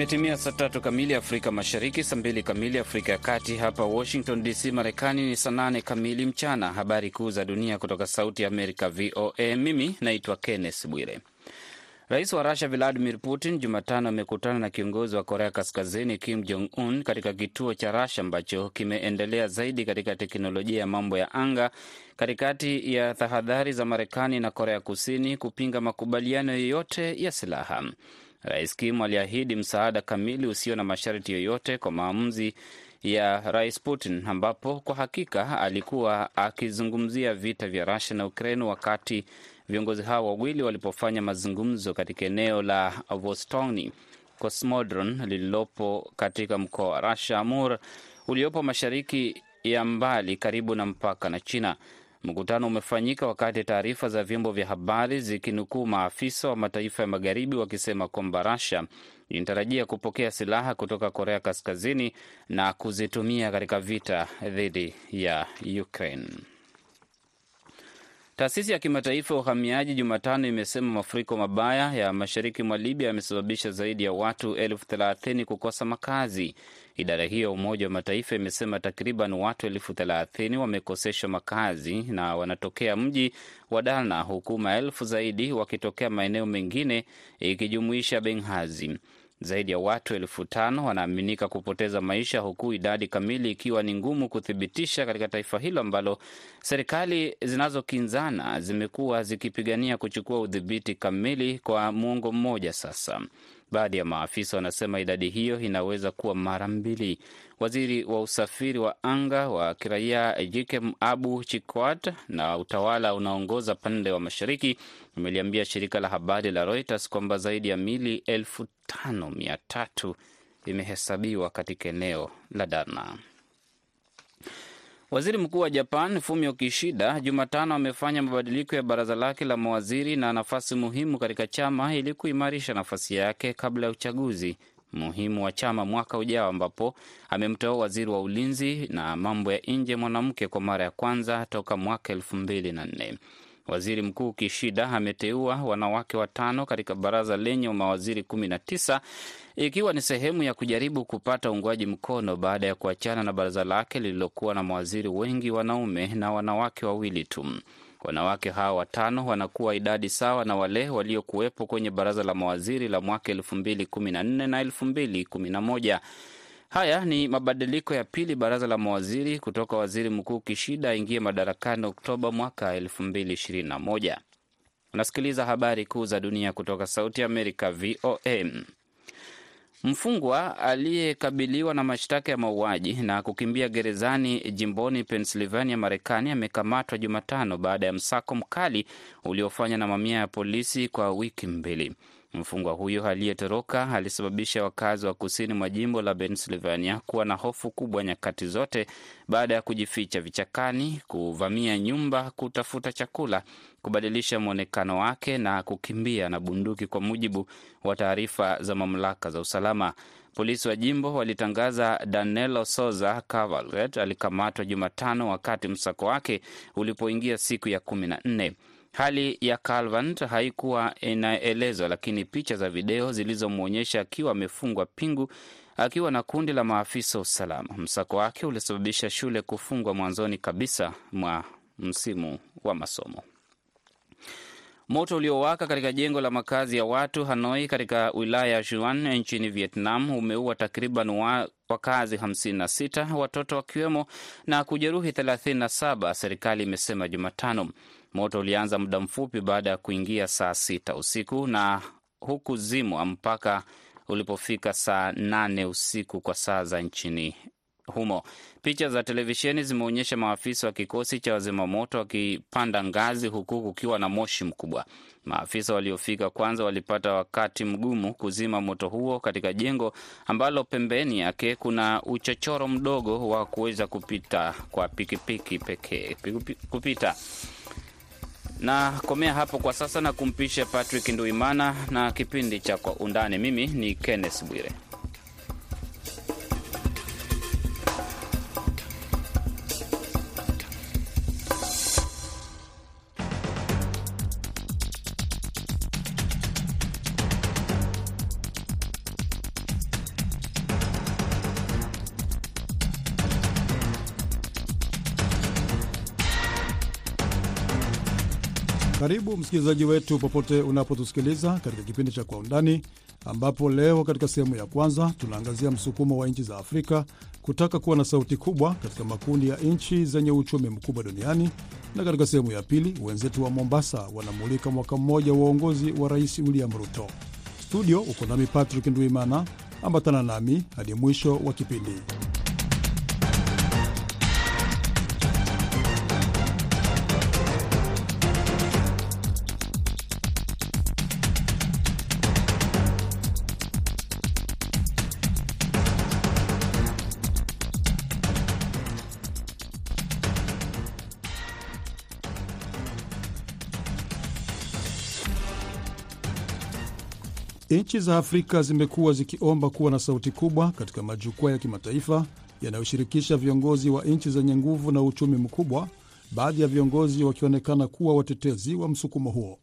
Imetimia saa tatu kamili Afrika Mashariki, saa mbili kamili Afrika ya Kati. Hapa Washington DC, Marekani ni saa nane kamili mchana. Habari kuu za dunia kutoka Sauti ya Amerika, VOA. Mimi naitwa Kenneth Bwire. Rais wa Rusia Vladimir Putin Jumatano amekutana na kiongozi wa Korea Kaskazini Kim Jong Un katika kituo cha Rusia ambacho kimeendelea zaidi katika teknolojia ya mambo ya anga, katikati ya tahadhari za Marekani na Korea Kusini kupinga makubaliano yoyote ya silaha. Rais Kim aliahidi msaada kamili usio na masharti yoyote kwa maamuzi ya Rais Putin, ambapo kwa hakika alikuwa akizungumzia vita vya Rusia na Ukraine wakati viongozi hao wawili walipofanya mazungumzo katika eneo la Vostokny Cosmodron lililopo katika mkoa wa Russia Amur uliopo mashariki ya mbali karibu na mpaka na China. Mkutano umefanyika wakati taarifa za vyombo vya habari zikinukuu maafisa wa mataifa ya magharibi wakisema kwamba Russia inatarajia kupokea silaha kutoka Korea Kaskazini na kuzitumia katika vita dhidi ya Ukraine. Taasisi ya kimataifa ya uhamiaji Jumatano imesema mafuriko mabaya ya mashariki mwa Libya yamesababisha zaidi ya watu elfu thelathini kukosa makazi. Idara hiyo ya Umoja wa Mataifa imesema takriban watu elfu thelathini wamekoseshwa makazi na wanatokea mji wa Darna, huku maelfu zaidi wakitokea maeneo mengine ikijumuisha Benghazi. Zaidi ya watu elfu tano wanaaminika kupoteza maisha huku idadi kamili ikiwa ni ngumu kuthibitisha katika taifa hilo ambalo serikali zinazokinzana zimekuwa zikipigania kuchukua udhibiti kamili kwa muongo mmoja sasa. Baadhi ya maafisa wanasema idadi hiyo inaweza kuwa mara mbili. Waziri wa usafiri wa anga wa kiraia Jikem Abu Chikwat na utawala unaoongoza pande wa mashariki ameliambia shirika la habari la Reuters kwamba zaidi ya mili elfu tano mia tatu imehesabiwa katika eneo la Darna. Waziri mkuu wa Japan Fumio Kishida Jumatano amefanya mabadiliko ya baraza lake la mawaziri na nafasi muhimu katika chama ili kuimarisha nafasi yake kabla ya uchaguzi muhimu wa chama mwaka ujao, ambapo amemteua waziri wa ulinzi na mambo ya nje mwanamke kwa mara ya kwanza toka mwaka elfu mbili na nne. Waziri Mkuu Kishida ameteua wanawake watano katika baraza lenye mawaziri kumi na tisa ikiwa ni sehemu ya kujaribu kupata uungwaji mkono baada ya kuachana na baraza lake lililokuwa na mawaziri wengi wanaume na wanawake wawili tu. Wanawake hawa watano wanakuwa idadi sawa na wale waliokuwepo kwenye baraza la mawaziri la mwaka elfu mbili kumi na nne na elfu mbili kumi na moja. Haya ni mabadiliko ya pili baraza la mawaziri kutoka waziri mkuu Kishida aingie madarakani Oktoba mwaka elfu mbili ishirini na moja. Unasikiliza habari kuu za dunia kutoka Sauti ya Amerika, VOA. Mfungwa aliyekabiliwa na mashtaka ya mauaji na kukimbia gerezani jimboni Pennsylvania, Marekani, amekamatwa Jumatano baada ya msako mkali uliofanywa na mamia ya polisi kwa wiki mbili. Mfungwa huyo aliyetoroka alisababisha wakazi wa kusini mwa jimbo la Pennsylvania kuwa na hofu kubwa nyakati zote baada ya kujificha vichakani, kuvamia nyumba kutafuta chakula, kubadilisha mwonekano wake na kukimbia na bunduki, kwa mujibu wa taarifa za mamlaka za usalama. Polisi wa jimbo walitangaza Danilo Soza Cavalcante alikamatwa Jumatano wakati msako wake ulipoingia siku ya kumi na nne. Hali ya Calvant haikuwa inaelezwa, lakini picha za video zilizomwonyesha akiwa amefungwa pingu akiwa na kundi la maafisa wa usalama. Msako wake ulisababisha shule kufungwa mwanzoni kabisa mwa msimu wa masomo. Moto uliowaka katika jengo la makazi ya watu Hanoi katika wilaya ya Juan nchini Vietnam umeua takriban wa wakazi 56 watoto wakiwemo na kujeruhi 37, serikali imesema Jumatano. Moto ulianza muda mfupi baada ya kuingia saa sita usiku na huku zimwa mpaka ulipofika saa nane usiku kwa saa za nchini humo. Picha za televisheni zimeonyesha maafisa wa kikosi cha wazimamoto wakipanda ngazi huku kukiwa na moshi mkubwa. Maafisa waliofika kwanza walipata wakati mgumu kuzima moto huo katika jengo ambalo pembeni yake kuna uchochoro mdogo wa kuweza kupita kwa pikipiki pekee kupita na komea hapo kwa sasa na kumpisha Patrick Nduimana na kipindi cha Kwa Undani. Mimi ni Kenneth Bwire. Karibu msikilizaji wetu popote unapotusikiliza katika kipindi cha Kwa Undani, ambapo leo katika sehemu ya kwanza tunaangazia msukumo wa nchi za Afrika kutaka kuwa na sauti kubwa katika makundi ya nchi zenye uchumi mkubwa duniani, na katika sehemu ya pili wenzetu wa Mombasa wanamulika mwaka mmoja wa uongozi wa Rais William Ruto. Studio uko nami Patrick Ndwimana, ambatana nami hadi mwisho wa kipindi. Nchi za Afrika zimekuwa zikiomba kuwa na sauti kubwa katika majukwaa ya kimataifa yanayoshirikisha viongozi wa nchi zenye nguvu na uchumi mkubwa, baadhi ya viongozi wakionekana kuwa watetezi wa msukumo huo.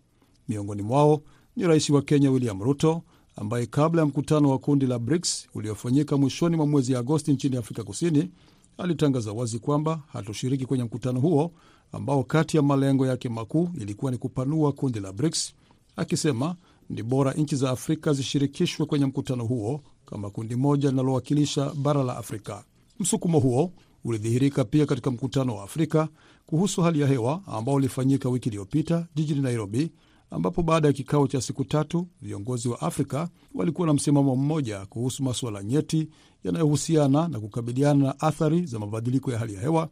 Miongoni mwao ni rais wa Kenya William Ruto, ambaye kabla ya mkutano wa kundi la BRICS uliofanyika mwishoni mwa mwezi Agosti nchini Afrika Kusini alitangaza wazi kwamba hatoshiriki kwenye mkutano huo ambao kati ya malengo yake makuu ilikuwa ni kupanua kundi la BRICS, akisema ni bora nchi za Afrika zishirikishwe kwenye mkutano huo kama kundi moja linalowakilisha bara la Afrika. Msukumo huo ulidhihirika pia katika mkutano wa Afrika kuhusu hali ya hewa ambao ulifanyika wiki iliyopita jijini Nairobi, ambapo baada ya kikao cha siku tatu viongozi wa Afrika walikuwa na msimamo mmoja kuhusu masuala nyeti yanayohusiana na kukabiliana na athari za mabadiliko ya hali ya hewa,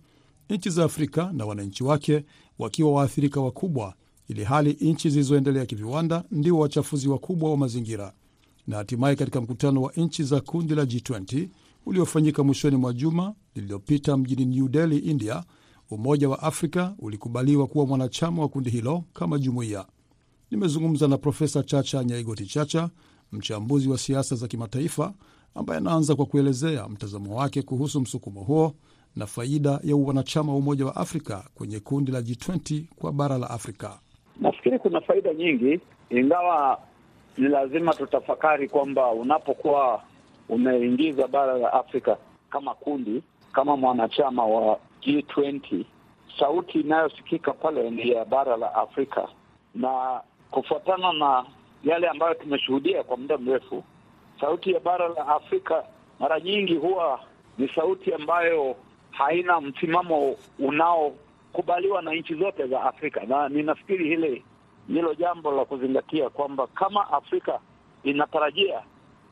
nchi za Afrika na wananchi wake wakiwa waathirika wakubwa ili hali nchi zilizoendelea kiviwanda ndio wachafuzi wakubwa wa mazingira. Na hatimaye katika mkutano wa nchi za kundi la G20 uliofanyika mwishoni mwa juma lililopita mjini New Delhi, India, Umoja wa Afrika ulikubaliwa kuwa mwanachama wa kundi hilo kama jumuiya. Nimezungumza na Profesa Chacha Nyaigoti Chacha, mchambuzi wa siasa za kimataifa, ambaye anaanza kwa kuelezea mtazamo wake kuhusu msukumo huo na faida ya wanachama wa Umoja wa Afrika kwenye kundi la G20 kwa bara la Afrika. Nafikiri kuna faida nyingi, ingawa ni lazima tutafakari kwamba unapokuwa umeingiza bara la Afrika kama kundi, kama mwanachama wa G20, sauti inayosikika pale ni ya bara la Afrika, na kufuatana na yale ambayo tumeshuhudia kwa muda mrefu, sauti ya bara la Afrika mara nyingi huwa ni sauti ambayo haina msimamo unaokubaliwa na nchi zote za Afrika, na ninafikiri hili ndilo jambo la kuzingatia kwamba kama Afrika inatarajia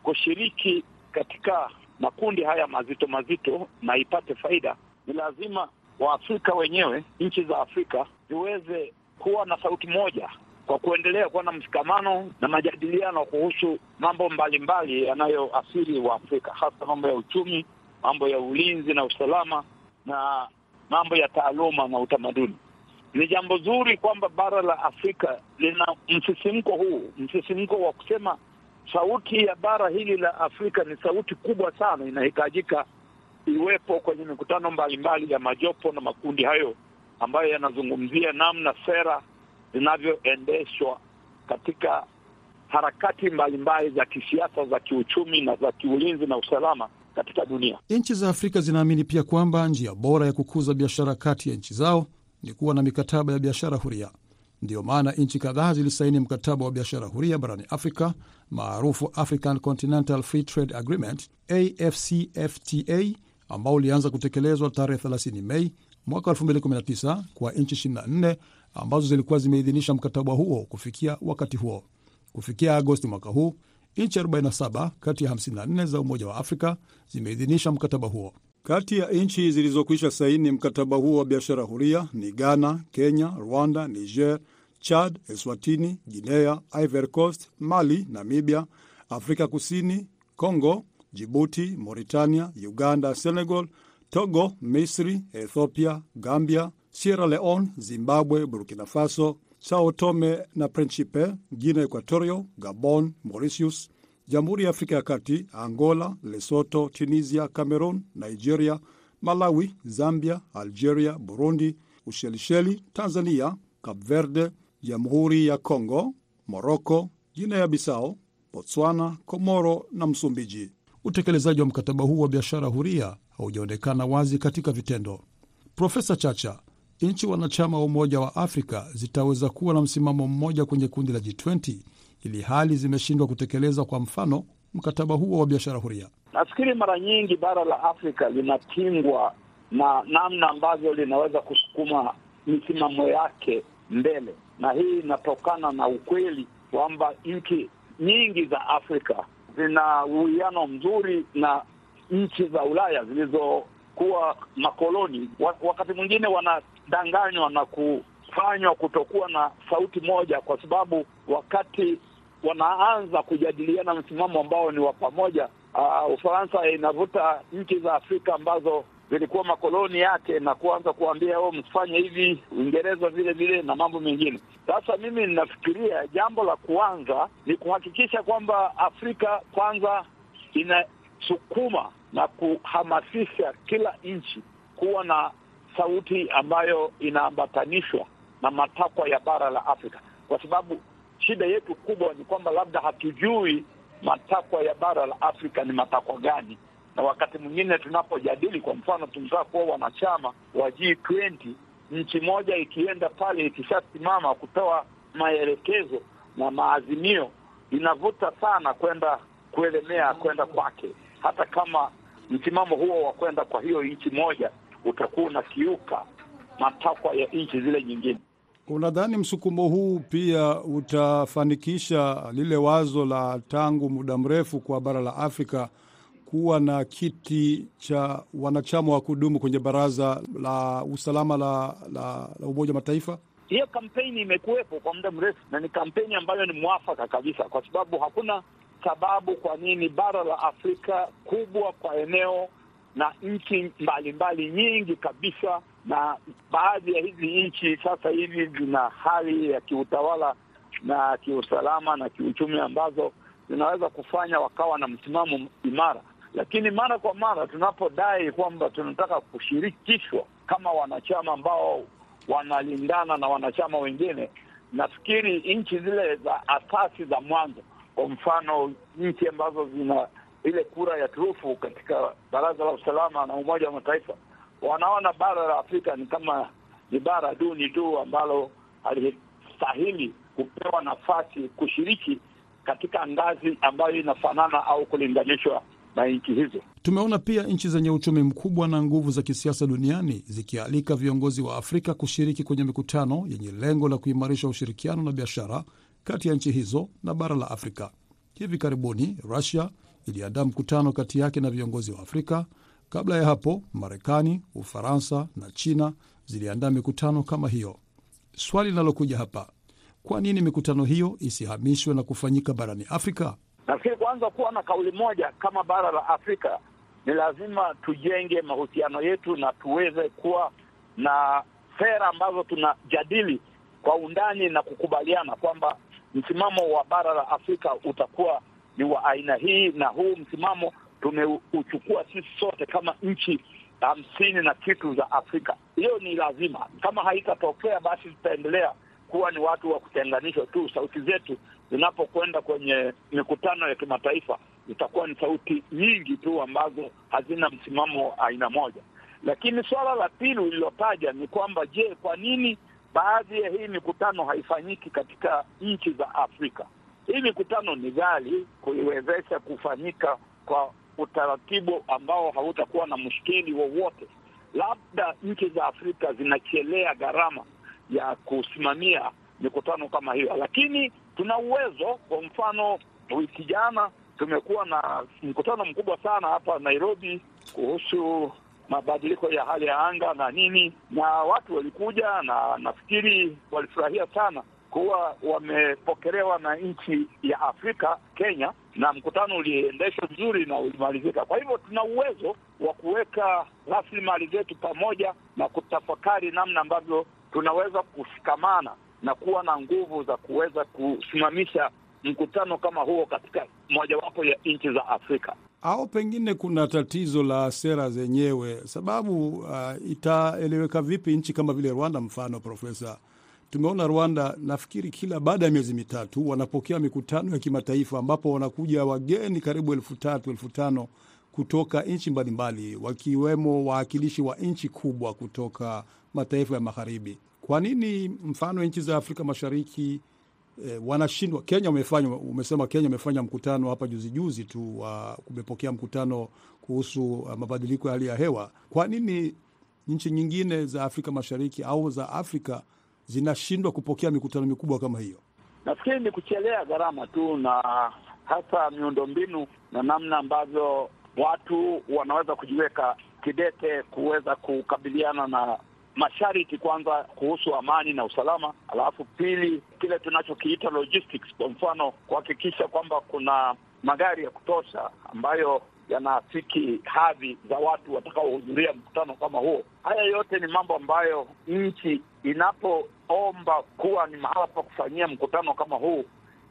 kushiriki katika makundi haya mazito mazito na ipate faida, ni lazima Waafrika wenyewe, nchi za Afrika ziweze kuwa na sauti moja kwa kuendelea kuwa na mshikamano na majadiliano kuhusu mambo mbalimbali yanayoathiri Waafrika, hasa mambo ya uchumi, mambo ya ulinzi na usalama na mambo ya taaluma na utamaduni. Ni jambo zuri kwamba bara la Afrika lina msisimko huu, msisimko wa kusema sauti ya bara hili la Afrika ni sauti kubwa sana, inahitajika iwepo kwenye mikutano mbalimbali ya majopo na makundi hayo ambayo yanazungumzia namna sera zinavyoendeshwa katika harakati mbalimbali za kisiasa, za kiuchumi na za kiulinzi na usalama katika dunia. Nchi za Afrika zinaamini pia kwamba njia bora ya kukuza biashara kati ya nchi zao ni kuwa na mikataba ya biashara huria. Ndiyo maana nchi kadhaa zilisaini mkataba wa biashara huria barani Afrika maarufu African Continental Free Trade Agreement, AfCFTA, ambao ulianza kutekelezwa tarehe 30 Mei mwaka 2019 kwa nchi 24 ambazo zilikuwa zimeidhinisha mkataba huo kufikia wakati huo. Kufikia Agosti mwaka huu nchi 47 kati ya 54 za Umoja wa Afrika zimeidhinisha mkataba huo. Kati ya nchi zilizokwisha saini mkataba huo wa biashara huria ni Ghana, Kenya, Rwanda, Niger, Chad, Eswatini, Guinea, Ivory Coast, Mali, Namibia, Afrika Kusini, Congo, Jibuti, Mauritania, Uganda, Senegal, Togo, Misri, Ethiopia, Gambia, Sierra Leone, Zimbabwe, Burkina Faso, Sao Tome na Principe, Guinea Equatorio, Gabon, Mauritius, Jamhuri ya Afrika ya Kati, Angola, Lesotho, Tunisia, Cameroon, Nigeria, Malawi, Zambia, Algeria, Burundi, Ushelisheli, Tanzania, Cape Verde, Jamhuri ya Congo, Moroko, Guinea Bissau, Botswana, Komoro na Msumbiji. Utekelezaji wa mkataba huu wa biashara huria haujaonekana wazi katika vitendo. Profesa Chacha, nchi wanachama wa Umoja wa Afrika zitaweza kuwa na msimamo mmoja kwenye kundi la G20 ili hali zimeshindwa kutekeleza, kwa mfano, mkataba huo wa biashara huria. Nafikiri mara nyingi bara la Afrika linatingwa na namna ambavyo linaweza kusukuma misimamo yake mbele, na hii inatokana na ukweli kwamba nchi nyingi za Afrika zina uwiano mzuri na nchi za Ulaya zilizokuwa makoloni. Wakati mwingine wanadanganywa na kufanywa kutokuwa na sauti moja, kwa sababu wakati wanaanza kujadiliana msimamo ambao ni wa pamoja, uh, Ufaransa inavuta nchi za Afrika ambazo zilikuwa makoloni yake na kuanza kuambia o, msifanye hivi, Uingereza vile vile na mambo mengine. Sasa mimi ninafikiria jambo la kwanza ni kuhakikisha kwamba Afrika kwanza inasukuma na kuhamasisha kila nchi kuwa na sauti ambayo inaambatanishwa na matakwa ya bara la Afrika, kwa sababu shida yetu kubwa ni kwamba labda hatujui matakwa ya bara la Afrika ni matakwa gani. Na wakati mwingine tunapojadili, kwa mfano, tunataka kuwa wanachama wa G20, nchi moja ikienda pale ikishasimama kutoa maelekezo na maazimio, inavuta sana kwenda kuelemea kwenda kwake, hata kama msimamo huo wa kwenda kwa hiyo nchi moja utakuwa unakiuka matakwa ya nchi zile nyingine. Unadhani msukumo huu pia utafanikisha lile wazo la tangu muda mrefu kwa bara la Afrika kuwa na kiti cha wanachama wa kudumu kwenye baraza la usalama la, la, la Umoja wa Mataifa? Hiyo kampeni imekuwepo kwa muda mrefu na ni kampeni ambayo ni mwafaka kabisa, kwa sababu hakuna sababu kwa nini bara la Afrika kubwa kwa eneo na nchi mbalimbali nyingi kabisa, na baadhi ya hizi nchi sasa hivi zina hali ya kiutawala na kiusalama na kiuchumi ambazo zinaweza kufanya wakawa na msimamo imara. Lakini mara kwa mara tunapodai kwamba tunataka kushirikishwa kama wanachama ambao wanalingana na wanachama wengine, nafikiri nchi zile za asasi za mwanzo, kwa mfano nchi ambazo zina ile kura ya turufu katika Baraza la Usalama na Umoja wa Mataifa, wanaona bara la Afrika ni kama ni bara duni tu ambalo halistahili kupewa nafasi kushiriki katika ngazi ambayo inafanana au kulinganishwa na nchi hizo. Tumeona pia nchi zenye uchumi mkubwa na nguvu za kisiasa duniani zikialika viongozi wa Afrika kushiriki kwenye mikutano yenye lengo la kuimarisha ushirikiano na biashara kati ya nchi hizo na bara la Afrika. Hivi karibuni Rusia iliandaa mkutano kati yake na viongozi wa Afrika. Kabla ya hapo, Marekani, Ufaransa na China ziliandaa mikutano kama hiyo. Swali linalokuja hapa, kwa nini mikutano hiyo isihamishwe na kufanyika barani Afrika? Nafikiri kwanza kuwa na kauli moja kama bara la Afrika ni lazima tujenge mahusiano yetu na tuweze kuwa na sera ambazo tunajadili kwa undani na kukubaliana kwamba msimamo wa bara la Afrika utakuwa ni wa aina hii, na huu msimamo tumeuchukua sisi sote kama nchi hamsini na kitu za Afrika. Hiyo ni lazima. Kama haitatokea, basi tutaendelea kuwa ni watu wa kutenganishwa tu. Sauti zetu zinapokwenda kwenye mikutano ya kimataifa zitakuwa ni sauti nyingi tu ambazo hazina msimamo wa aina moja. Lakini suala la pili ulilotaja ni kwamba, je, kwa nini baadhi ya hii mikutano haifanyiki katika nchi za Afrika? Hii mikutano ni ghali kuiwezesha kufanyika kwa utaratibu ambao hautakuwa na mshikili wowote. Labda nchi za Afrika zinachelea gharama ya kusimamia mikutano kama hiyo, lakini tuna uwezo. Kwa mfano, wiki jana tumekuwa na mkutano mkubwa sana hapa Nairobi kuhusu mabadiliko ya hali ya anga na nini, na watu walikuja na nafikiri walifurahia sana kuwa wamepokelewa na nchi ya Afrika, Kenya, na mkutano uliendeshwa vizuri na ulimalizika. Kwa hivyo tuna uwezo wa kuweka rasilimali zetu pamoja na kutafakari namna ambavyo tunaweza kushikamana na kuwa na nguvu za kuweza kusimamisha mkutano kama huo katika mojawapo ya nchi za Afrika. Au pengine kuna tatizo la sera zenyewe, sababu uh, itaeleweka vipi nchi kama vile Rwanda? Mfano, Profesa, tumeona Rwanda, nafikiri kila baada ya miezi mitatu wanapokea mikutano ya kimataifa ambapo wanakuja wageni karibu elfu tatu elfu tano kutoka nchi mbalimbali, wakiwemo wawakilishi wa nchi kubwa kutoka mataifa ya magharibi. Kwa nini mfano nchi za Afrika Mashariki eh, wanashindwa? Kenya umefanya, umesema Kenya umefanya mkutano hapa juzi juzi tu wa kumepokea mkutano kuhusu uh, mabadiliko ya hali ya hewa. Kwa nini nchi nyingine za Afrika Mashariki au za Afrika zinashindwa kupokea mikutano mikubwa kama hiyo? Nafikiri ni kuchelea gharama tu, na hasa miundombinu na namna ambavyo watu wanaweza kujiweka kidete kuweza kukabiliana na masharti, kwanza kuhusu amani na usalama, alafu pili kile tunachokiita logistics, kwa mfano kuhakikisha kwamba kuna magari ya kutosha ambayo yanaafiki hadhi za watu watakaohudhuria mkutano kama huo. Haya yote ni mambo ambayo nchi inapoomba kuwa ni mahala pa kufanyia mkutano kama huu,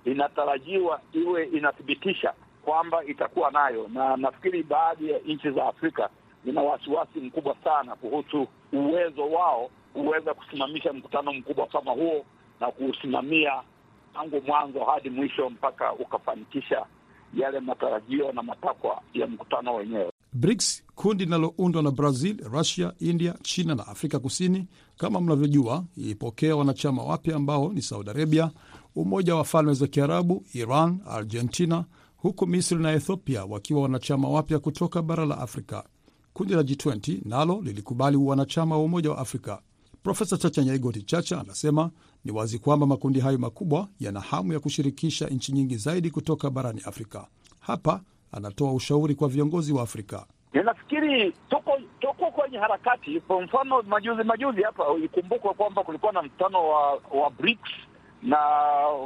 inatarajiwa iwe inathibitisha kwamba itakuwa nayo, na nafikiri baadhi ya nchi za Afrika zina wasiwasi mkubwa sana kuhusu uwezo wao kuweza kusimamisha mkutano mkubwa kama huo na kuusimamia tangu mwanzo hadi mwisho mpaka ukafanikisha yale matarajio na matakwa ya mkutano wenyewe. BRICS, kundi linaloundwa na Brazil, Russia, India, China na Afrika Kusini, kama mnavyojua, ilipokea wanachama wapya ambao ni Saudi Arabia, Umoja wa Falme za Kiarabu, Iran, Argentina, huku Misri na Ethiopia wakiwa wanachama wapya kutoka bara la Afrika. Kundi la G20 nalo lilikubali wanachama wa Umoja wa Afrika. Profesa Chacha Nyaigoti Chacha anasema ni wazi kwamba makundi hayo makubwa yana hamu ya kushirikisha nchi nyingi zaidi kutoka barani Afrika. Hapa anatoa ushauri kwa viongozi wa Afrika. Ninafikiri tuko tuko kwenye harakati. Kwa mfano majuzi majuzi hapa, ikumbukwe kwamba kulikuwa na mkutano wa wa BRICS na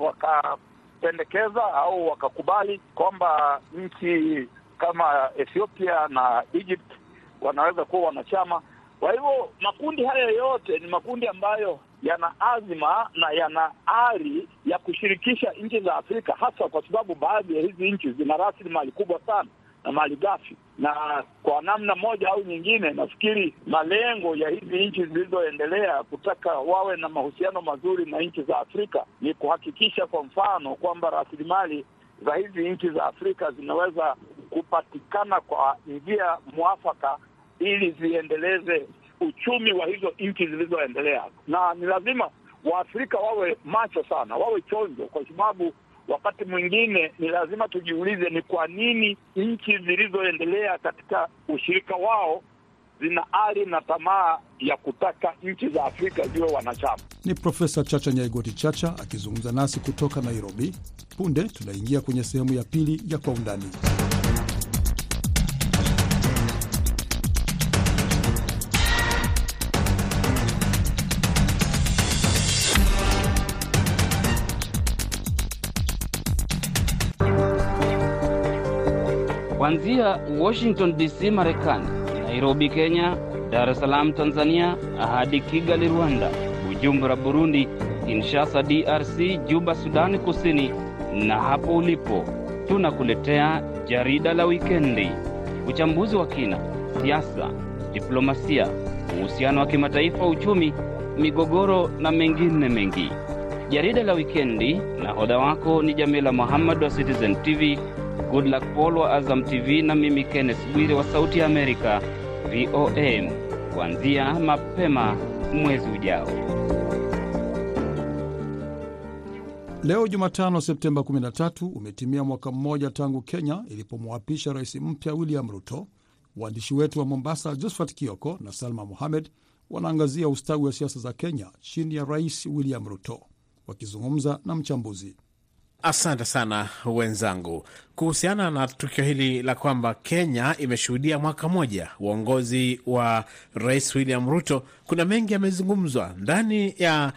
wakapendekeza au wakakubali kwamba nchi kama Ethiopia na Egypt wanaweza kuwa wanachama. Kwa hivyo makundi haya yote ni makundi ambayo yana azima na yana ari ya kushirikisha nchi za Afrika, hasa kwa sababu baadhi ya hizi nchi zina rasilimali kubwa sana na mali ghafi, na kwa namna moja au nyingine, nafikiri malengo ya hizi nchi zilizoendelea kutaka wawe na mahusiano mazuri na nchi za Afrika ni kuhakikisha, kwa mfano, kwamba rasilimali za hizi nchi za Afrika zinaweza kupatikana kwa njia mwafaka ili ziendeleze uchumi wa hizo nchi zilizoendelea, na ni lazima Waafrika wawe macho sana, wawe chonjo, kwa sababu wakati mwingine ni lazima tujiulize ni kwa nini nchi zilizoendelea katika ushirika wao zina ari na tamaa ya kutaka nchi za Afrika ziwe wanachama. Ni Profesa Chacha Nyaigoti Chacha akizungumza nasi kutoka Nairobi. Punde tunaingia kwenye sehemu ya pili ya Kwa Undani. Kuanzia Washington DC, Marekani, Nairobi, Kenya, Dar es Salaam, Tanzania, hadi Kigali, Rwanda, Bujumbura, Burundi, Kinshasa, DRC, Juba, Sudani Kusini, na hapo ulipo tunakuletea jarida la wikendi, uchambuzi wa kina, siasa, diplomasia, uhusiano wa kimataifa, uchumi, migogoro na mengine mengi. Jarida la wikendi, nahodha wako ni Jamila Muhammad wa Citizen TV, Goodluck Paul wa Azam TV na mimi Kenneth Bwire wa Sauti ya Amerika VOA, kuanzia mapema mwezi ujao. Leo Jumatano, Septemba 13 umetimia mwaka mmoja tangu Kenya ilipomwapisha rais mpya William Ruto. Waandishi wetu wa Mombasa, Josephat Kioko na Salma Mohamed, wanaangazia ustawi wa siasa za Kenya chini ya rais William Ruto, wakizungumza na mchambuzi. Asante sana wenzangu, kuhusiana na tukio hili la kwamba Kenya imeshuhudia mwaka mmoja uongozi wa rais William Ruto. Kuna mengi yamezungumzwa ndani ya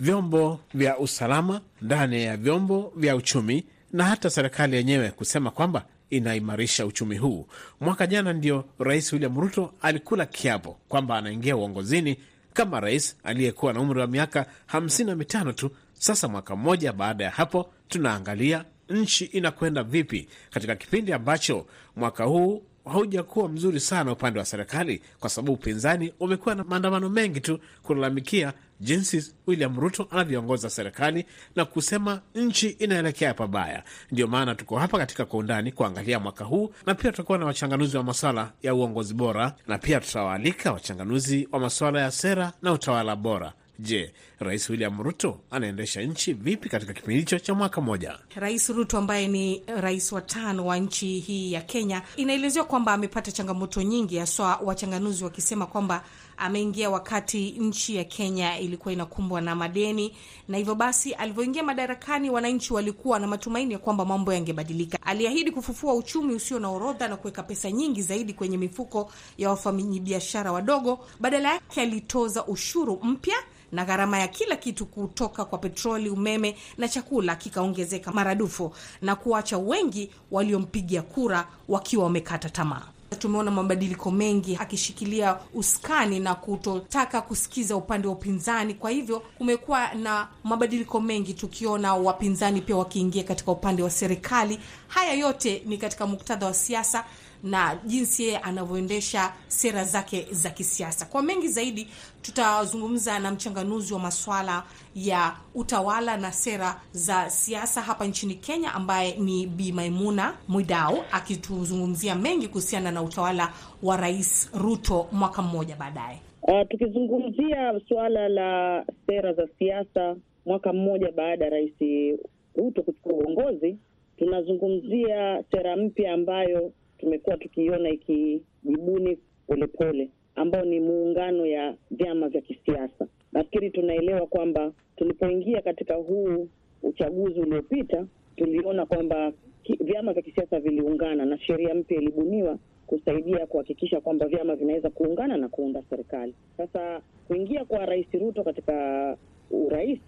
vyombo vya usalama, ndani ya vyombo vya uchumi na hata serikali yenyewe kusema kwamba inaimarisha uchumi huu. Mwaka jana ndio rais William Ruto alikula kiapo kwamba anaingia uongozini kama rais aliyekuwa na umri wa miaka hamsini na mitano tu. Sasa mwaka mmoja baada ya hapo, tunaangalia nchi inakwenda vipi katika kipindi ambacho mwaka huu haujakuwa mzuri sana upande wa serikali, kwa sababu upinzani umekuwa na maandamano mengi tu kulalamikia jinsi William Ruto anavyoongoza serikali na kusema nchi inaelekea pabaya. Ndio maana tuko hapa katika Kwa Undani kuangalia mwaka huu, na pia tutakuwa na wachanganuzi wa maswala ya uongozi bora, na pia tutawaalika wachanganuzi wa maswala ya sera na utawala bora. Je, Rais William Ruto anaendesha nchi vipi katika kipindi hicho cha mwaka mmoja? Rais Ruto ambaye ni rais wa tano wa nchi hii ya Kenya, inaelezewa kwamba amepata changamoto nyingi, haswa wachanganuzi wakisema kwamba ameingia wakati nchi ya Kenya ilikuwa inakumbwa na madeni, na hivyo basi alivyoingia madarakani, wananchi walikuwa na matumaini ya kwamba mambo yangebadilika. Aliahidi kufufua uchumi usio na orodha na kuweka pesa nyingi zaidi kwenye mifuko ya wafanyabiashara wadogo. Badala yake alitoza ushuru mpya na gharama ya kila kitu kutoka kwa petroli, umeme na chakula kikaongezeka maradufu na kuacha wengi waliompigia kura wakiwa wamekata tamaa. Tumeona mabadiliko mengi akishikilia uskani na kutotaka kusikiza upande wa upinzani. Kwa hivyo kumekuwa na mabadiliko mengi, tukiona wapinzani pia wakiingia katika upande wa serikali. Haya yote ni katika muktadha wa siasa na jinsi yeye anavyoendesha sera zake za kisiasa. Kwa mengi zaidi, tutazungumza na mchanganuzi wa maswala ya utawala na sera za siasa hapa nchini Kenya, ambaye ni Bi Maimuna Mwidau, akituzungumzia mengi kuhusiana na utawala wa Rais Ruto mwaka mmoja baadaye. Uh, tukizungumzia suala la sera za siasa mwaka mmoja baada ya Rais Ruto kuchukua uongozi, tunazungumzia sera mpya ambayo tumekuwa tukiiona ikijibuni polepole, ambao ni muungano ya vyama vya kisiasa. Nafikiri tunaelewa kwamba tulipoingia katika huu uchaguzi uliopita, tuliona kwamba vyama vya kisiasa viliungana na sheria mpya ilibuniwa kusaidia kuhakikisha kwamba vyama vinaweza kuungana na kuunda serikali. Sasa kuingia kwa Rais Ruto katika urais,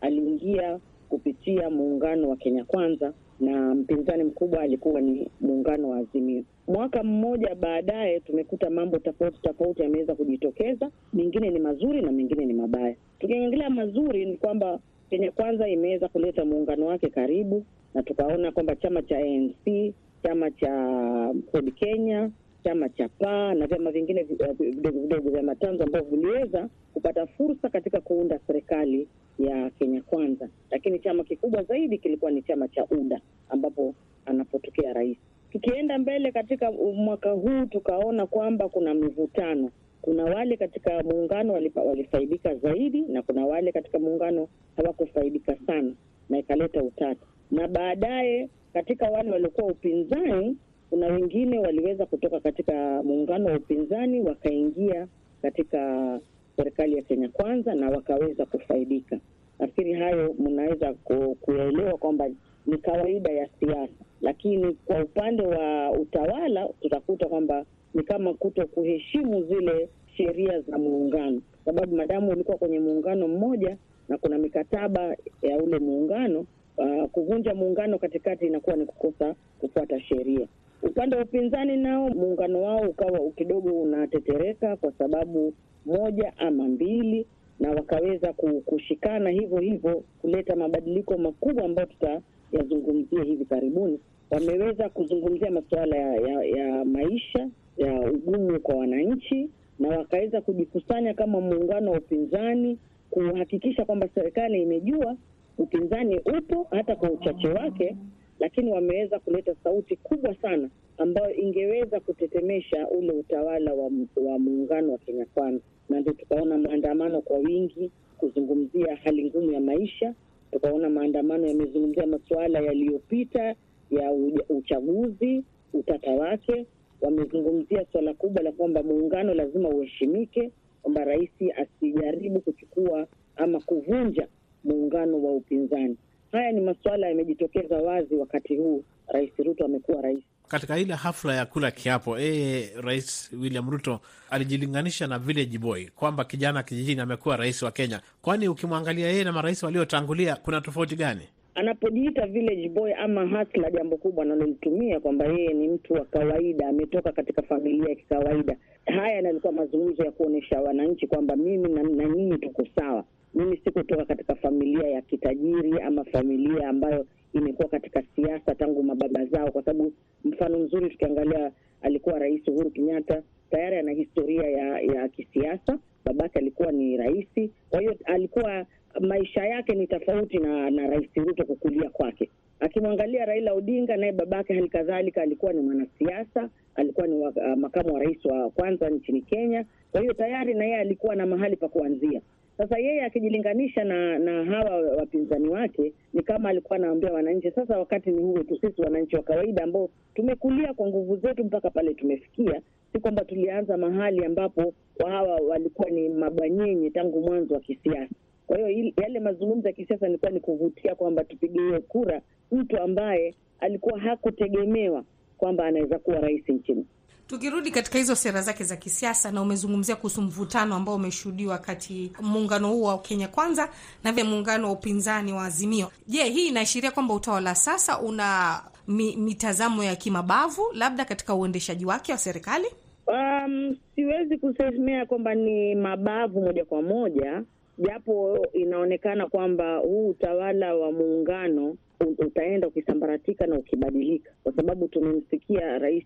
aliingia kupitia muungano wa Kenya Kwanza na mpinzani mkubwa alikuwa ni muungano wa Azimio. Mwaka mmoja baadaye, tumekuta mambo tofauti tofauti yameweza kujitokeza, mengine ni mazuri na mengine ni mabaya. Tukiangalia mazuri ni kwamba Kenya Kwanza imeweza kuleta muungano wake karibu, na tukaona kwamba chama cha ANC, chama cha Ford Kenya, chama cha PAA na vyama vingine vidogo vidogo vya matanzo ambavyo viliweza kupata fursa katika kuunda serikali ya Kenya Kwanza, lakini chama kikubwa zaidi kilikuwa ni chama cha UDA ambapo anapotokea rais. Tukienda mbele katika mwaka huu, tukaona kwamba kuna mivutano. Kuna wale katika muungano walifaidika zaidi na kuna wale katika muungano hawakufaidika sana, na ikaleta utata. Na baadaye katika wale waliokuwa upinzani, kuna wengine waliweza kutoka katika muungano wa upinzani wakaingia katika serikali ya Kenya Kwanza na wakaweza kufaidika. Nafikiri hayo mnaweza kuyaelewa kwamba ni kawaida ya siasa, lakini kwa upande wa utawala tutakuta kwamba ni kama kuto kuheshimu zile sheria za muungano, sababu madamu ulikuwa kwenye muungano mmoja na kuna mikataba ya ule muungano uh, kuvunja muungano katikati inakuwa ni kukosa kufuata sheria. Upande wa upinzani nao muungano wao ukawa kidogo unatetereka kwa sababu moja ama mbili, na wakaweza kushikana hivyo hivyo kuleta mabadiliko makubwa ambayo tutayazungumzia hivi karibuni. Wameweza kuzungumzia masuala ya, ya, ya maisha ya ugumu kwa wananchi, na wakaweza kujikusanya kama muungano wa upinzani kuhakikisha kwamba serikali imejua upinzani upo hata kwa uchache wake, lakini wameweza kuleta sauti kubwa sana ambayo ingeweza kutetemesha ule utawala wa, wa muungano wa Kenya Kwanza, na ndio tukaona maandamano kwa wingi kuzungumzia hali ngumu ya maisha. Tukaona maandamano yamezungumzia masuala yaliyopita ya uchaguzi, utata wake. Wamezungumzia suala kubwa la kwamba muungano lazima uheshimike, kwamba rais asijaribu kuchukua ama kuvunja muungano wa upinzani. Haya ni masuala yamejitokeza wazi wakati huu Rais Ruto amekuwa rais. Katika ile hafla ya kula kiapo, yeye Rais William Ruto alijilinganisha na village boy, kwamba kijana kijijini amekuwa rais wa Kenya. Kwani ukimwangalia yeye na marais waliotangulia kuna tofauti gani? Anapojiita village boy ama hasla, jambo kubwa analolitumia kwamba yeye ni mtu wa kawaida, ametoka katika familia ya kikawaida. Haya nalikuwa mazungumzo ya kuonyesha wananchi kwamba mimi na, na nyinyi tuko sawa. Mimi sikutoka katika familia ya kitajiri ama familia ambayo imekuwa katika siasa tangu mababa zao, kwa sababu mfano mzuri tukiangalia, alikuwa Rais Uhuru Kenyatta tayari ana historia ya, ya kisiasa. Babake alikuwa ni rais, kwa hiyo alikuwa maisha yake ni tofauti na, na Rais Ruto kukulia kwake. Akimwangalia Raila Odinga, naye babake hali kadhalika alikuwa ni mwanasiasa, alikuwa ni wa, makamu wa rais wa kwanza nchini Kenya. Kwa hiyo tayari na yeye alikuwa na mahali pa kuanzia. Sasa yeye akijilinganisha na na hawa wapinzani wake, ni kama alikuwa anaambia wananchi, sasa wakati ni huu tu, sisi wananchi wa kawaida ambao tumekulia kwa nguvu zetu mpaka pale tumefikia, si kwamba tulianza mahali ambapo hawa walikuwa ni mabwanyenye tangu mwanzo wa kisiasa. Kwa hiyo yale mazungumzo ya kisiasa ilikuwa ni kuvutia kwamba tupigie kura mtu ambaye alikuwa hakutegemewa kwamba anaweza kuwa rais nchini. Tukirudi katika hizo sera zake za kisiasa, na umezungumzia kuhusu mvutano ambao umeshuhudiwa kati muungano huu wa Kenya Kwanza na vile muungano wa upinzani wa Azimio. Je, hii inaashiria kwamba utawala sasa una mi, mitazamo ya kimabavu labda katika uendeshaji wake wa serikali? Um, siwezi kusemea kwamba ni mabavu moja kwa moja, japo inaonekana kwamba huu utawala wa muungano utaenda ukisambaratika na ukibadilika, kwa sababu tumemsikia rais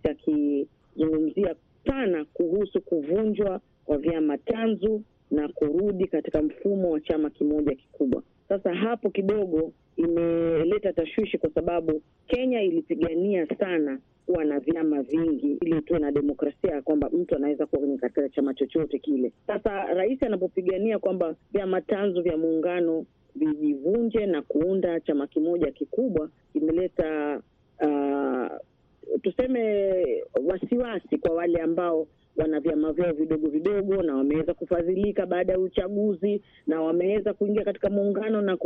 akizungumzia sana kuhusu kuvunjwa kwa vyama tanzu na kurudi katika mfumo wa chama kimoja kikubwa. Sasa hapo kidogo imeleta tashwishi, kwa sababu Kenya ilipigania sana kuwa na vyama vingi ili tuwe na demokrasia ya kwamba mtu anaweza kuwa katika chama chochote kile. Sasa rais anapopigania kwamba vyama tanzu vya muungano vijivunje na kuunda chama kimoja kikubwa, imeleta uh, tuseme wasiwasi kwa wale ambao wana vyama vyao vidogo vidogo na wameweza kufadhilika baada ya uchaguzi na wameweza kuingia katika muungano na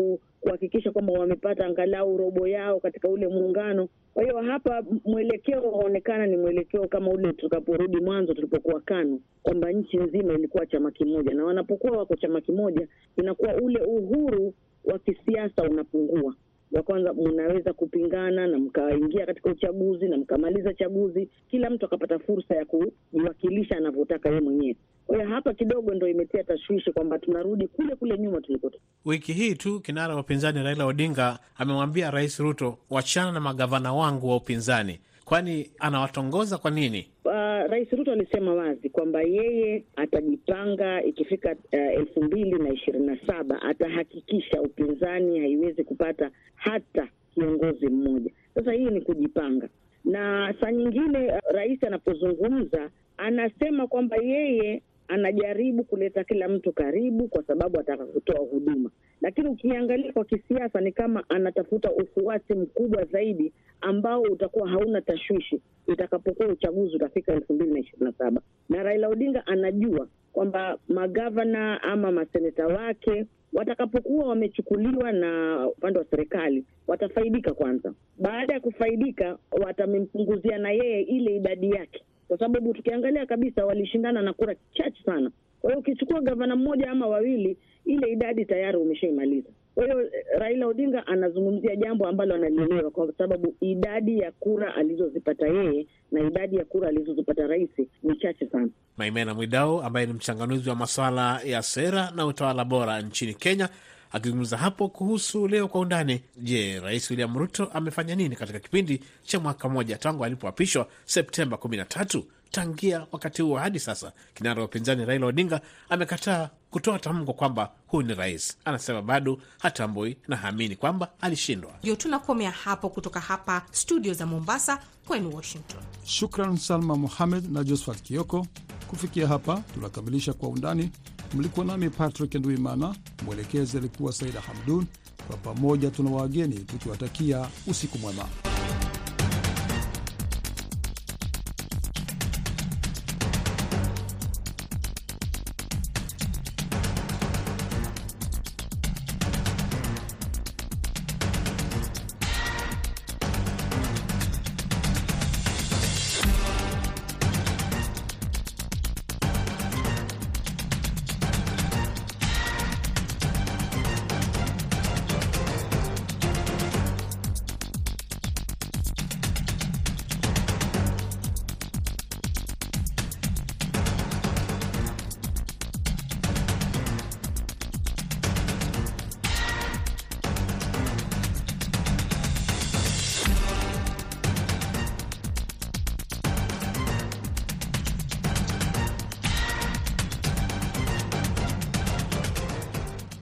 kuhakikisha kwamba wamepata angalau robo yao katika ule muungano. Kwa hiyo hapa mwelekeo unaonekana ni mwelekeo kama ule tukaporudi mwanzo tulipokuwa KANU, kwamba nchi nzima ilikuwa chama kimoja, na wanapokuwa wako chama kimoja inakuwa ule uhuru wa kisiasa unapungua wa kwanza, mnaweza kupingana na mkaingia katika uchaguzi na mkamaliza chaguzi, kila mtu akapata fursa ya kujiwakilisha anavyotaka yeye mwenyewe. Kwa hiyo hapa kidogo ndo imetia tashwishi kwamba tunarudi kule kule nyuma tulikotoka. Wiki hii tu kinara wa upinzani Raila Odinga amemwambia Rais Ruto, wachana na magavana wangu wa upinzani, kwani anawatongoza kwa nini? Uh, Rais Ruto alisema wazi kwamba yeye atajipanga ikifika uh, elfu mbili na ishirini na saba atahakikisha upinzani haiwezi kupata hata kiongozi mmoja. Sasa hii ni kujipanga, na saa nyingine uh, rais anapozungumza anasema kwamba yeye anajaribu kuleta kila mtu karibu kwa sababu ataka kutoa huduma, lakini ukiangalia kwa kisiasa ni kama anatafuta ufuasi mkubwa zaidi ambao utakuwa hauna tashwishi itakapokuwa uchaguzi utafika elfu mbili na ishirini na saba. Na Raila Odinga anajua kwamba magavana ama maseneta wake watakapokuwa wamechukuliwa na upande wa serikali watafaidika kwanza. Baada ya kufaidika, watamempunguzia na yeye ile idadi yake kwa sababu tukiangalia kabisa walishindana na kura chache sana. Kwa hiyo ukichukua gavana mmoja ama wawili, ile idadi tayari umeshaimaliza. Kwa hiyo Raila Odinga anazungumzia jambo ambalo analielewa, kwa sababu idadi ya kura alizozipata yeye na idadi ya kura alizozipata rais ni chache sana. Maimena Mwidau ambaye ni mchanganuzi wa masuala ya sera na utawala bora nchini Kenya akizungumza hapo kuhusu leo kwa undani. Je, Rais William Ruto amefanya nini katika kipindi cha mwaka mmoja tangu alipoapishwa Septemba 13? Tangia wakati huo hadi sasa, kinara wa upinzani Raila Odinga amekataa kutoa tamko kwamba huyu ni rais. Anasema bado hatambui na haamini kwamba alishindwa. Ndio tunakomea hapo kutoka hapa studio za Mombasa kwenu Washington. Shukran Salma Muhamed na Josphat Kioko. Kufikia hapa tunakamilisha Kwa Undani. Mlikuwa nami Patrick Nduimana, mwelekezi alikuwa Saida Hamdun. Kwa pamoja tuna wageni tukiwatakia usiku mwema.